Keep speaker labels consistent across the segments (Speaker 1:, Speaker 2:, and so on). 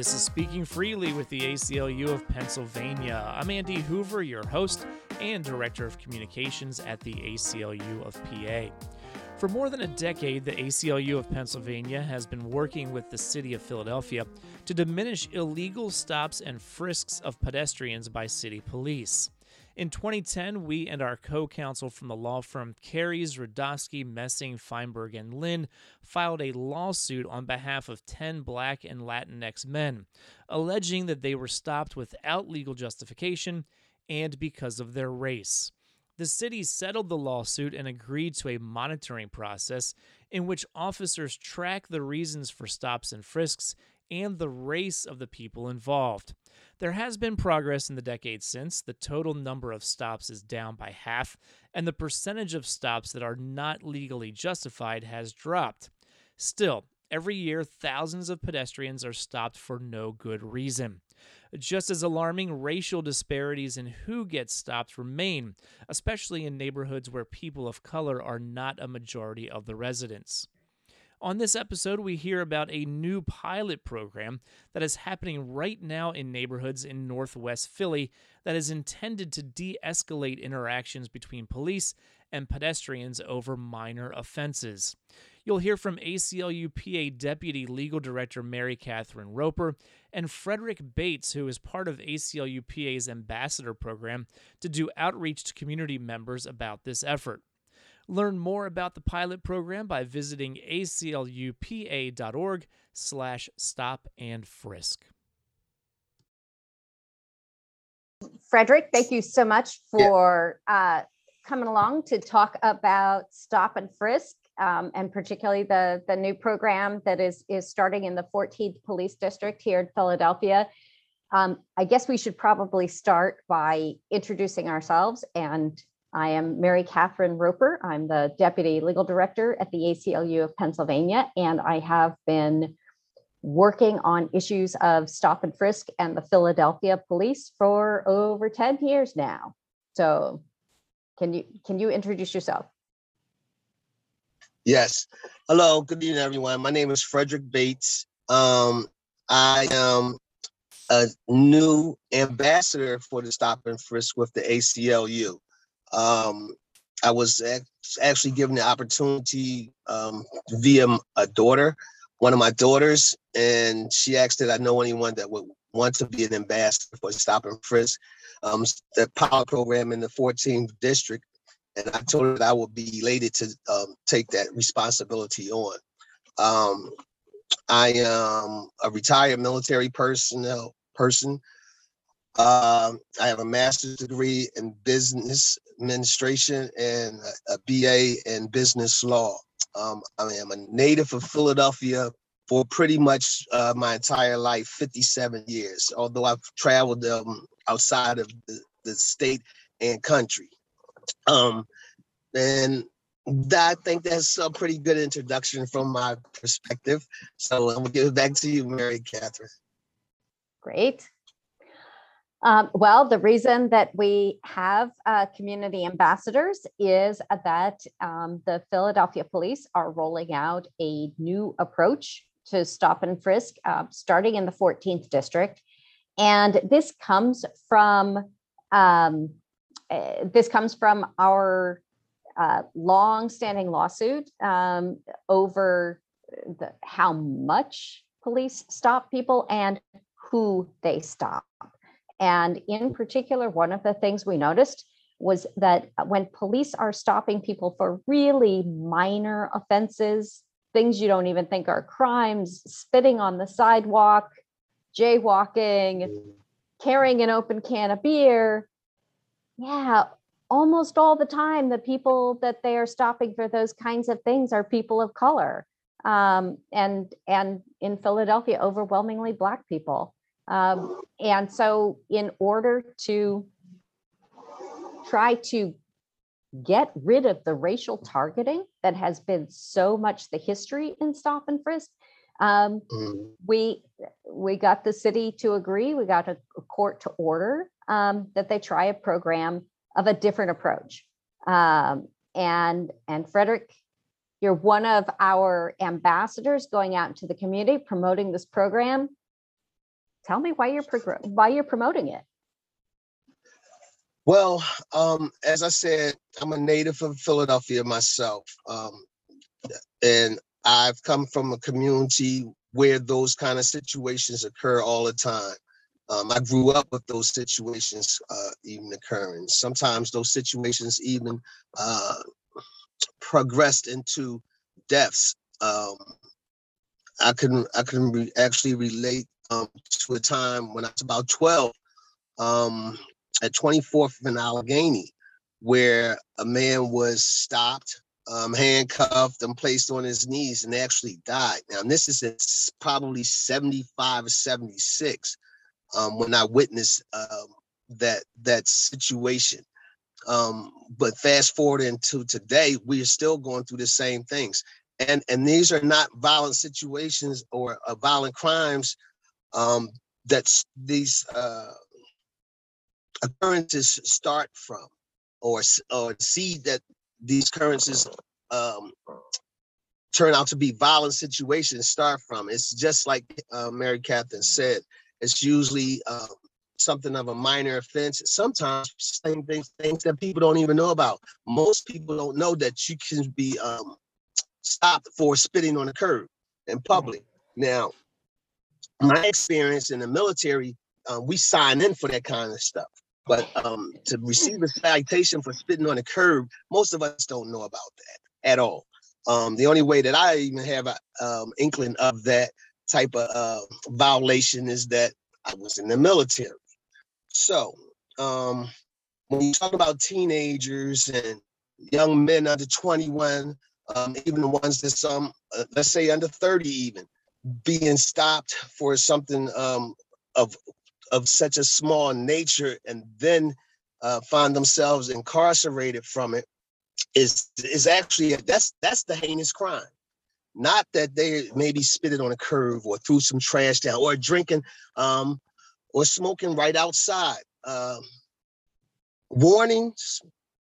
Speaker 1: This is Speaking Freely with the ACLU of Pennsylvania. I'm Andy Hoover, your host and Director of Communications at the ACLU of PA. For more than a decade, the ACLU of Pennsylvania has been working with the City of Philadelphia to diminish illegal stops and frisks of pedestrians by city police. In 2010, we and our co counsel from the law firm Kairys, Rudovsky, Messing, Feinberg, and Lin filed a lawsuit on behalf of 10 black and Latinx men, alleging that they were stopped without legal justification and because of their race. The city settled the lawsuit and agreed to a monitoring process in which officers track the reasons for stops and frisks and the race of the people involved. There has been progress in the decades since. The total number of stops is down by half, and the percentage of stops that are not legally justified has dropped. Still, every year, thousands of pedestrians are stopped for no good reason. Just as alarming, racial disparities in who gets stopped remain, especially in neighborhoods where people of color are not a majority of the residents. On this episode, we hear about a new pilot program that is happening right now in neighborhoods in Northwest Philly that is intended to de escalate interactions between police and pedestrians over minor offenses. You'll hear from ACLU PA Deputy Legal Director Mary Catherine Roper and Frederick Bates, who is part of ACLU PA's Ambassador Program, to do outreach to community members about this effort. Learn more about the pilot program by visiting aclupa.org slash stop and frisk.
Speaker 2: Frederick, thank you so much for uh, coming along to talk about stop and frisk, um, and particularly the, the new program that is, is starting in the 14th Police District here in Philadelphia. Um, I guess we should probably start by introducing ourselves and I am Mary Catherine Roper. I'm the Deputy Legal Director at the ACLU of Pennsylvania, and I have been working on issues of stop and frisk and the Philadelphia Police for over 10 years now. So can you can you introduce yourself?
Speaker 3: Yes. Hello, good evening, everyone. My name is Frederick Bates. Um, I am a new ambassador for the stop and frisk with the ACLU. Um, I was actually given the opportunity um, via a daughter, one of my daughters, and she asked that I know anyone that would want to be an ambassador for Stop and Frisk, um, the power program in the 14th district. And I told her that I would be elated to um, take that responsibility on. Um, I am a retired military personnel person um, I have a master's degree in business administration and a, BA in business law. Um, I am a native of Philadelphia for pretty much uh, my entire life, 57 years, although I've traveled um, outside of the, the, state and country. Um, and I think that's a pretty good introduction from my perspective. So I'm gonna give it back to you, Mary Catherine.
Speaker 2: Great. Um, well, the reason that we have uh, community ambassadors is that um, the Philadelphia police are rolling out a new approach to stop and frisk, uh, starting in the 14th district. And this comes from um, uh, this comes from our uh, long-standing lawsuit um, over the, how much police stop people and who they stop. And in particular, one of the things we noticed was that when police are stopping people for really minor offenses, things you don't even think are crimes, spitting on the sidewalk, jaywalking, carrying an open can of beer. Yeah, almost all the time, the people that they are stopping for those kinds of things are people of color. Um, and and in Philadelphia, overwhelmingly black people. Um, and so in order to try to get rid of the racial targeting that has been so much the history in stop and frisk, um, mm. we we got the city to agree, we got a, a court to order um, that they try a program of a different approach. Um, and and Frederick, you're one of our ambassadors going out into the community promoting this program tell me why you're progr- why you're promoting it.
Speaker 3: Well, um, as I said, I'm a native of Philadelphia myself. Um, and I've come from a community where those kind of situations occur all the time. Um, I grew up with those situations uh, even occurring. Sometimes those situations even uh, progressed into deaths. Um, I can I can re- actually relate um, to a time when I was about 12 um, at 24th and Allegheny, where a man was stopped, um, handcuffed, and placed on his knees and actually died. Now, this is probably 75 or 76 um, when I witnessed um, that that situation. Um, but fast forward into today, we are still going through the same things. And, and these are not violent situations or uh, violent crimes um, that's these uh, occurrences start from or, or see that these occurrences um, turn out to be violent situations start from. It's just like uh, Mary Catherine said, it's usually um, something of a minor offense. Sometimes same things, things that people don't even know about. Most people don't know that you can be um, stopped for spitting on a curb in public. Now, my experience in the military, uh, we sign in for that kind of stuff. But um, to receive a citation for spitting on a curb, most of us don't know about that at all. Um, the only way that I even have an um, inkling of that type of uh, violation is that I was in the military. So um, when you talk about teenagers and young men under 21, um, even the ones that some, uh, let's say under 30 even, being stopped for something um, of of such a small nature and then uh, find themselves incarcerated from it is is actually that's that's the heinous crime not that they maybe spit it on a curve or threw some trash down or drinking um, or smoking right outside. Uh, warnings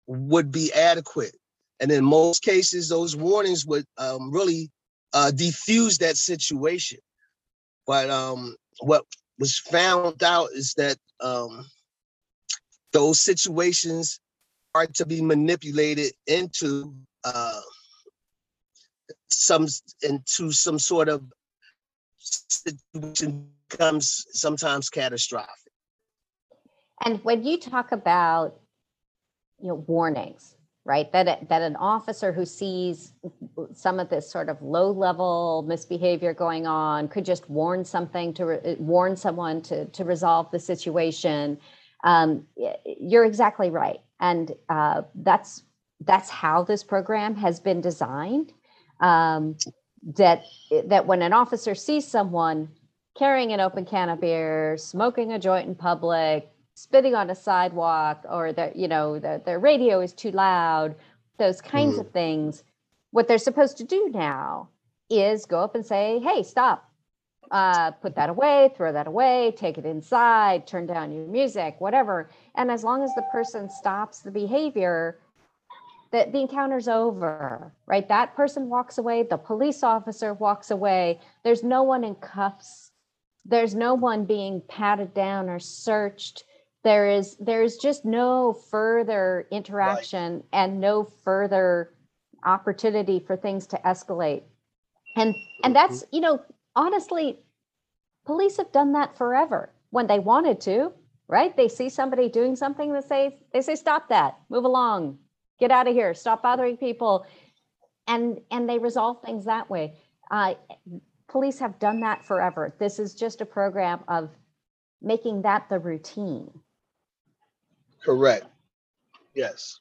Speaker 3: would be adequate. And in most cases, those warnings would um, really uh, defuse that situation. But um, what was found out is that um, those situations are to be manipulated into uh, some into some sort of situation becomes sometimes catastrophic.
Speaker 2: And when you talk about you know warnings, right? That that an officer who sees some of this sort of low level misbehavior going on could just warn something to re- warn someone to to resolve the situation. Um, you're exactly right, and uh, that's that's how this program has been designed um, that that when an officer sees someone carrying an open can of beer, smoking a joint in public, spitting on a sidewalk, or that you know the, their radio is too loud, those kinds mm. of things, what they're supposed to do now is go up and say, "Hey, stop! Uh, put that away, throw that away, take it inside, turn down your music, whatever." And as long as the person stops the behavior, that the encounter's over, right? That person walks away, the police officer walks away. There's no one in cuffs. There's no one being patted down or searched. There is there's just no further interaction right. and no further opportunity for things to escalate. And and that's, mm-hmm. you know, honestly, police have done that forever when they wanted to, right? They see somebody doing something, they say, they say, stop that, move along, get out of here stop bothering people and and they resolve things that way uh, police have done that forever this is just a program of making that the routine
Speaker 3: correct. Yes.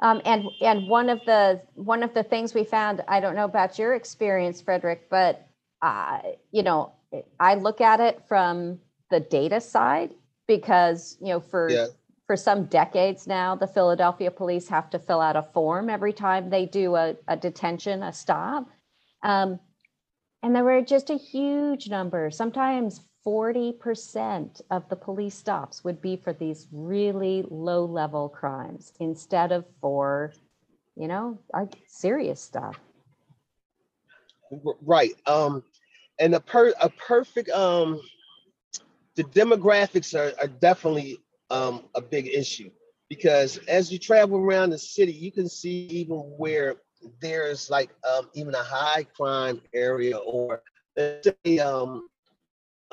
Speaker 2: Um, and and one of the one of the things we found i don't know about your experience frederick but uh, you know i look at it from the data side because you know for yeah. for some decades now, the Philadelphia police have to fill out a form every time they do a, a detention, a stop. Um, and there were just a huge number, sometimes 40% of the police stops would be for these really low level crimes instead of for, you know, serious stuff.
Speaker 3: Right. Um, and a per a perfect um the demographics are, are definitely um a big issue because as you travel around the city you can see even where there's like um even a high crime area or say um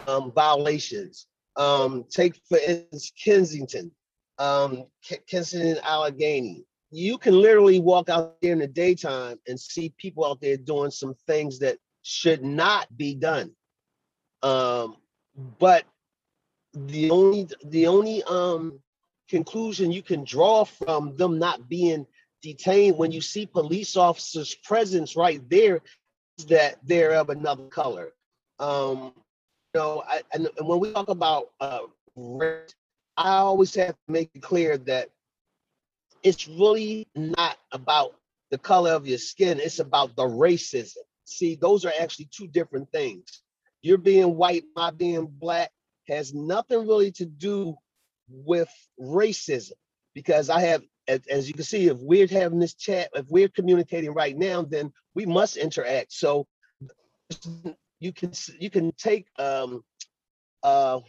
Speaker 3: um violations um take for instance kensington um kensington allegheny you can literally walk out there in the daytime and see people out there doing some things that should not be done. Um, but the only the only um conclusion you can draw from them not being detained when you see police officers' presence right there is that they're of another color. Um, know, I, and, when we talk about uh, I always have to make it clear that it's really not about the color of your skin, it's about the racism. See, those are actually two different things. You're being white, my being black has nothing really to do with racism because I have, as you can see, if we're having this chat, if we're communicating right now, then we must interact. So you can you can take um uh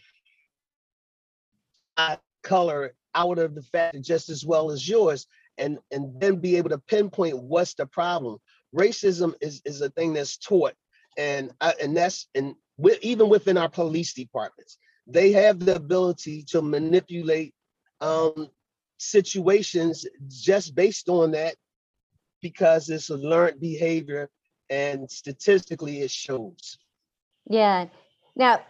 Speaker 3: color out of the fact just as well as yours and and then be able to pinpoint what's the problem. Racism is is a thing that's taught and and that's and even within our police departments they have the ability to manipulate um, situations just based on that because it's a learned behavior and statistically it shows
Speaker 2: yeah now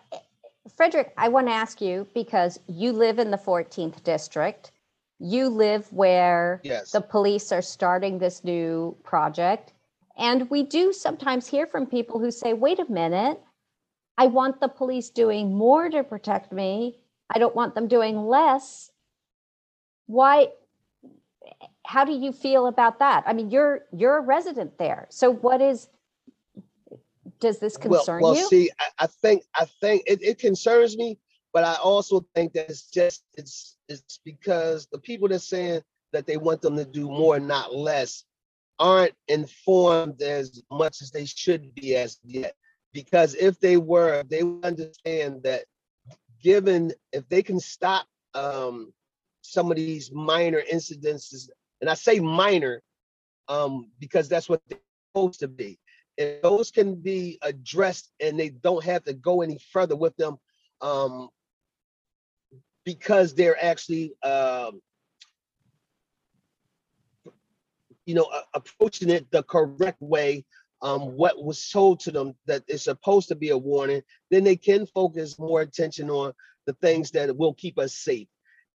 Speaker 2: Frederick, I want to ask you because you live in the 14th district. You live where
Speaker 3: yes.
Speaker 2: the police are starting this new project. And we do sometimes hear from people who say, wait a minute, I want the police doing more to protect me. I don't want them doing less. Why? How do you feel about that? I mean, you're you're a resident there. So what is does this concern
Speaker 3: well, well,
Speaker 2: you?
Speaker 3: see, I, I, think I think it, it concerns me, but I also think that it's just it's it's because the people that saying that they want them to do more, not less, aren't informed as much as they should be as yet. Because if they were, they would understand that given if they can stop um, some of these minor incidences, and I say minor um, because that's what they're supposed to be if those can be addressed and they don't have to go any further with them um, because they're actually um, you know uh, approaching it the correct way um, what was told to them that it's supposed to be a warning then they can focus more attention on the things that will keep us safe.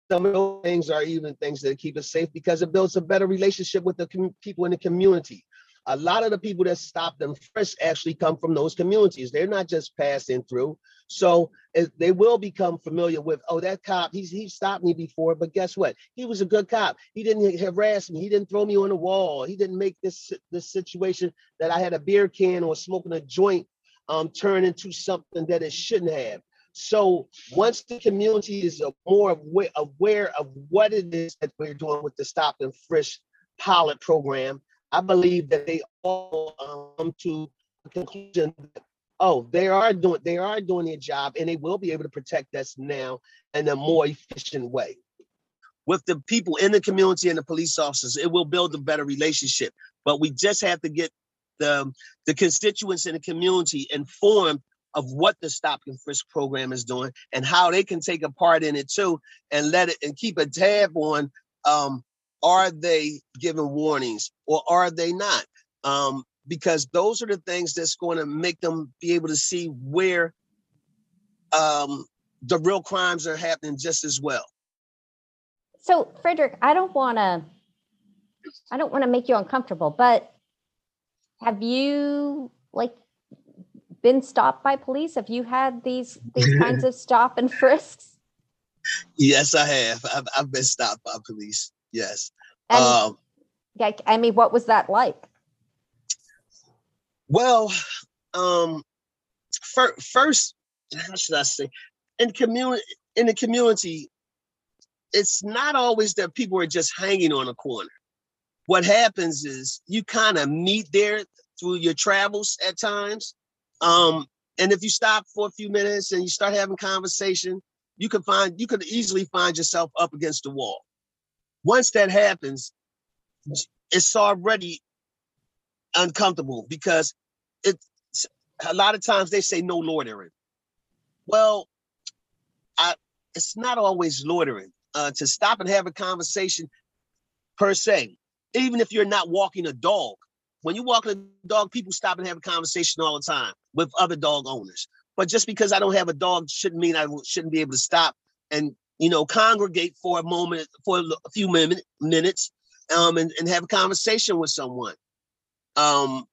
Speaker 3: Some of those things are even things that keep us safe because it builds a better relationship with the com- people in the community a lot of the people that stop them first actually come from those communities. They're not just passing through. So they will become familiar with, oh, that cop, he's he stopped me before, but guess what? He was a good cop. He didn't harass me. He didn't throw me on the wall. He didn't make this this situation that I had a beer can or smoking a joint um, turn into something that it shouldn't have. So once the community is more aware, aware of what it is that we're doing with the Stop and Frisk pilot program, I believe that they all um, come to the conclusion that, oh, they are doing they are doing their job and they will be able to protect us now in a more efficient way. With the people in the community and the police officers, it will build a better relationship. But we just have to get the, the constituents in the community informed of what the Stop and Frisk program is doing and how they can take a part in it too, and let it and keep a tab on um, are they giving warnings or are they not? Um, because those are the things that's going to make them be able to see where um, the real crimes are happening just as well.
Speaker 2: So, Frederick, I don't want to, I don't want to make you uncomfortable, but have you like been stopped by police? Have you had these these kinds of stop and frisks?
Speaker 3: Yes, I have. I've, I've been stopped by police. Yes.
Speaker 2: And, um, yeah, I mean, what was that like?
Speaker 3: Well, um, for, first, how should I say, in community, in the community, it's not always that people are just hanging on a corner. What happens is you kind of meet there through your travels at times. Um, and if you stop for a few minutes and you start having conversation, you can find you could easily find yourself up against the wall. Once that happens, it's already uncomfortable because it's a lot of times they say no loitering. Well, I it's not always loitering. Uh, to stop and have a conversation per se, even if you're not walking a dog. When you walk a dog, people stop and have a conversation all the time with other dog owners. But just because I don't have a dog shouldn't mean I shouldn't be able to stop and you know congregate for a moment, for a few minute, minutes, um, and, and have a conversation with someone. Um,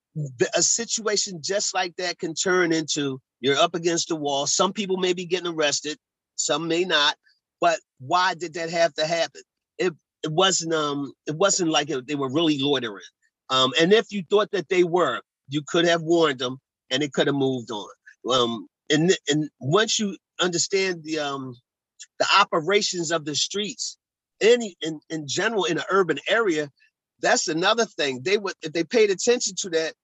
Speaker 3: a situation just like that can turn into you're up against the wall. Some people may be getting arrested, some may not. But why did that have to happen? It it wasn't um it wasn't like it, they were really loitering. Um, and if you thought that they were, you could have warned them, and it could have moved on. Um, and and once you understand the um the operations of the streets, any in in general in an urban area, that's another thing. They would if they paid attention to that,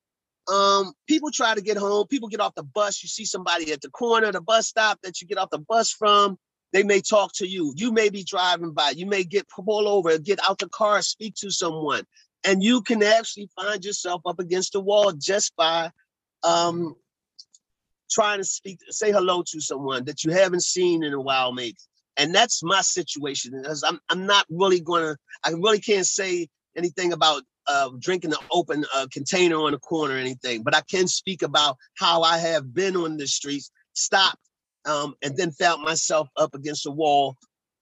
Speaker 3: um, people try to get home. People get off the bus. You see somebody at the corner the bus stop that you get off the bus from. They may talk to you. You may be driving by. You may get pulled over, get out the car, speak to someone, and you can actually find yourself up against the wall just by um, trying to speak, say hello to someone that you haven't seen in a while, maybe. And that's my situation I'm I'm not really gonna. I really can't say anything about uh, drinking an open uh, container on the corner or anything, but I can speak about how I have been on the streets, stopped, um, and then found myself up against a wall.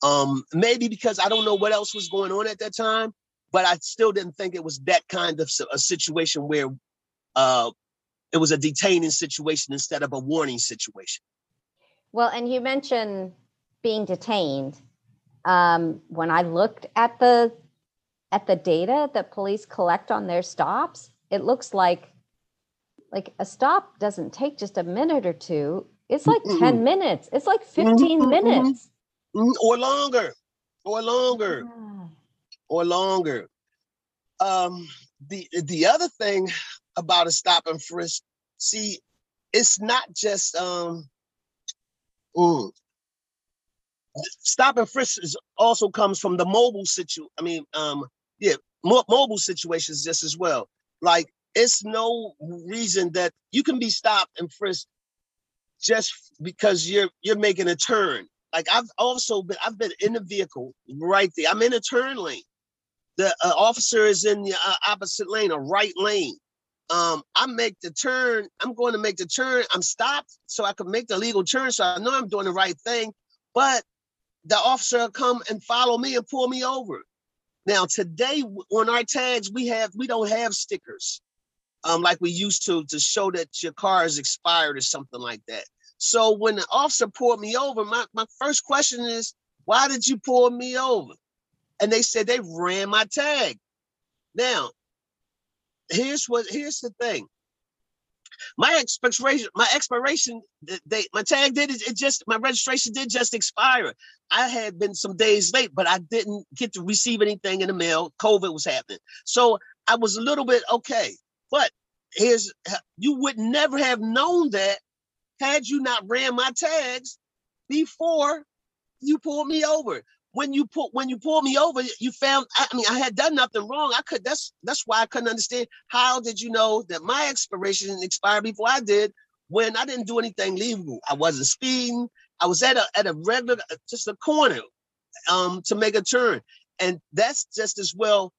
Speaker 3: Um, maybe because I don't know what else was going on at that time, but I still didn't think it was that kind of a situation where uh, it was a detaining situation instead of a warning situation.
Speaker 2: Well, and you mentioned being detained. Um, when I looked at the at the data that police collect on their stops, it looks like like a stop doesn't take just a minute or two. It's like mm-hmm. 10 minutes. It's like 15 mm-hmm. minutes.
Speaker 3: Mm-hmm. Or longer. Or longer. Yeah. Or longer. Um the the other thing about a stop and frisk, see, it's not just um mm, stop and frisk is also comes from the mobile situation. I mean, um, yeah, mo- mobile situations just as well. Like it's no reason that you can be stopped and frisked just because you're you're making a turn. Like I've also been I've been in the vehicle right there. I'm in a turn lane. The uh, officer is in the uh, opposite lane, a right lane. Um, I make the turn. I'm going to make the turn. I'm stopped so I can make the legal turn. So I know I'm doing the right thing. But the officer come and follow me and pull me over. Now today on our tags, we have we don't have stickers um, like we used to to show that your car is expired or something like that. So when the officer pulled me over, my, my first question is, why did you pull me over? And they said they ran my tag. Now, here's what here's the thing. My expiration, my expiration date, my tag did it, just my registration did just expire. I had been some days late, but I didn't get to receive anything in the mail. COVID was happening. So I was a little bit okay. But here's you would never have known that had you not ran my tags before you pulled me over when you put when you pulled me over, you found I mean I had done nothing wrong. I could that's that's why I couldn't understand how did you know that my expiration expired before I did when I didn't do anything legal. I wasn't speeding. I was at a at a regular just a corner um to make a turn. And that's just as well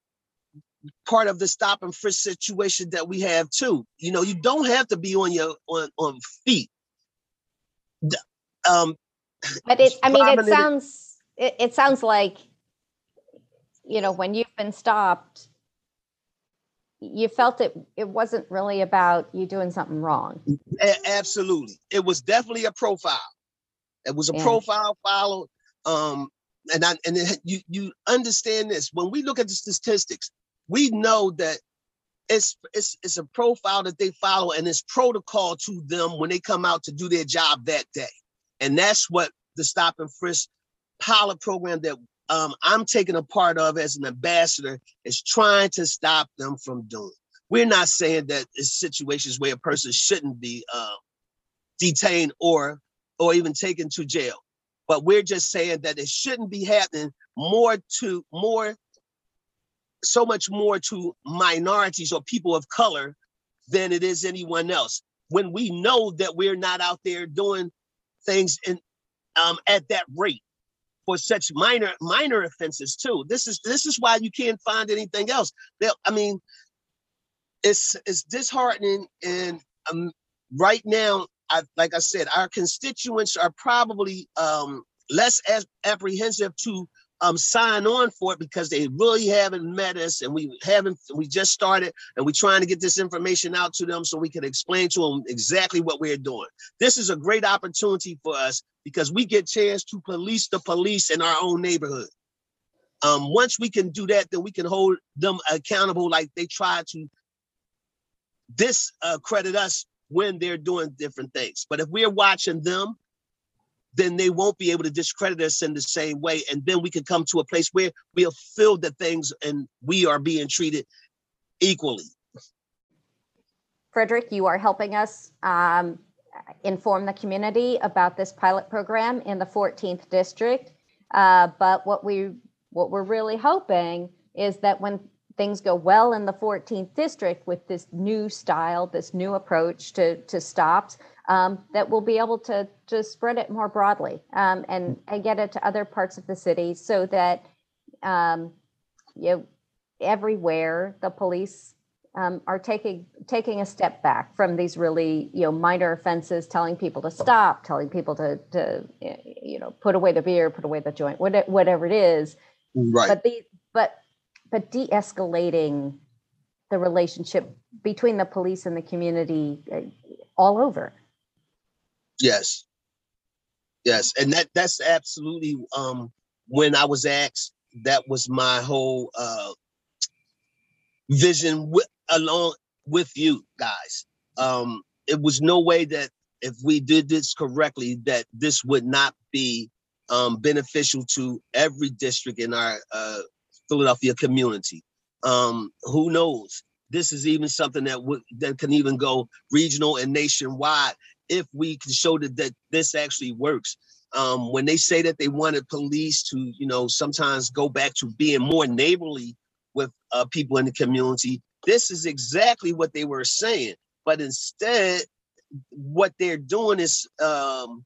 Speaker 3: part of the stop and frisk situation that we have too. You know, you don't have to be on your on on feet.
Speaker 2: Um but it I mean it sounds it, it sounds like you know when you've been stopped you felt it it wasn't really about you doing something wrong.
Speaker 3: A- absolutely. It was definitely a profile. It was a yeah. profile followed um and I, and it, you you understand this. When we look at the statistics we know that it's it's it's a profile that they follow and it's protocol to them when they come out to do their job that day. And that's what the stop and frisk pilot program that um, I'm taking a part of as an ambassador is trying to stop them from doing. We're not saying that it's situations where a person shouldn't be uh, detained or or even taken to jail. But we're just saying that it shouldn't be happening more to more so much more to minorities or people of color than it is anyone else. When we know that we're not out there doing things in um, at that rate for such minor minor offenses too. This is this is why you can't find anything else. They'll, I mean, it's it's disheartening, and um, right now, I, like I said, our constituents are probably um, less as apprehensive to um, sign on for it because they really haven't met us and we haven't we just started and we're trying to get this information out to them so we can explain to them exactly what we're doing. This is a great opportunity for us because we get chance to police the police in our own neighborhood. Um, once we can do that then we can hold them accountable like they try to discredit uh, us when they're doing different things. But if we're watching them then they won't be able to discredit us in the same way. And then we can come to a place where we'll feel that things and we are being treated equally.
Speaker 2: Frederick, you are helping us um, inform the community about this pilot program in the 14th district. Uh, but what we what we're really hoping is that when things go well in the 14th district with this new style, this new approach to, to stops, um, that we'll be able to to spread it more broadly um, and and get it to other parts of the city so that um, you know everywhere the police um, are taking taking a step back from these really you know minor offenses, telling people to stop, telling people to to you know put away the beer, put away the joint, whatever it is.
Speaker 3: Right.
Speaker 2: But the but but de-escalating the relationship between the police and the community uh, all over.
Speaker 3: Yes. Yes. And that that's absolutely um when I was asked, that was my whole uh vision with, along with you guys. Um it was no way that if we did this correctly, that this would not be um, beneficial to every district in our uh, Philadelphia community. Um, who knows? This is even something that would that can even go regional and nationwide if we can show that, that this actually works. Um, when they say that they wanted police to, you know, sometimes go back to being more neighborly with uh, people in the community, this is exactly what they were saying. But instead, what they're doing is um,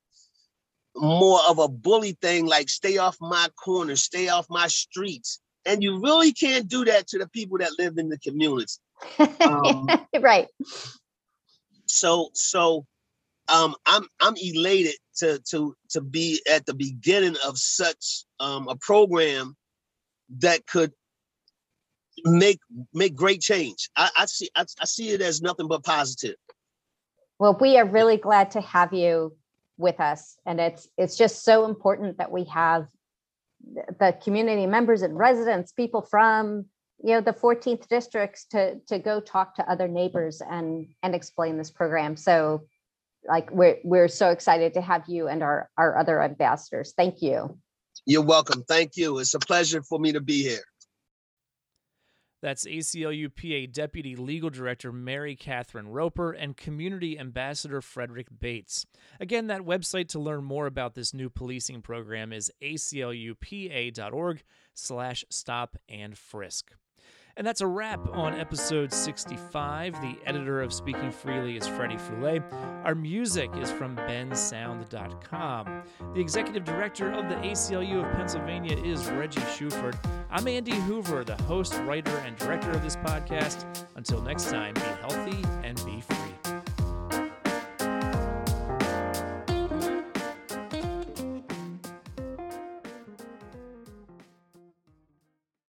Speaker 3: more of a bully thing, like stay off my corner, stay off my streets. And you really can't do that to the people that live in the community.
Speaker 2: Um, right.
Speaker 3: So, so um, I'm I'm elated to to to be at the beginning of such um, a program that could make make great change. I, I see I, I see it as nothing but positive.
Speaker 2: Well, we are really glad to have you with us, and it's it's just so important that we have the community members and residents, people from you know the 14th districts to to go talk to other neighbors and and explain this program. So like we're we're so excited to have you and our our other ambassadors. Thank you.
Speaker 3: You're welcome. Thank you. It's a pleasure for me to be here.
Speaker 1: That's ACLU PA Deputy Legal Director Mary Catherine Roper and Community Ambassador Frederick Bates. Again, that website to learn more about this new policing program is aclupa.org slash stop and frisk. And that's a wrap on episode 65. The editor of Speaking Freely is Freddie Foulet. Our music is from bensound.com. The executive director of the ACLU of Pennsylvania is Reggie Shuford. I'm Andy Hoover, the host, writer, and director of this podcast. Until next time, be healthy and be free.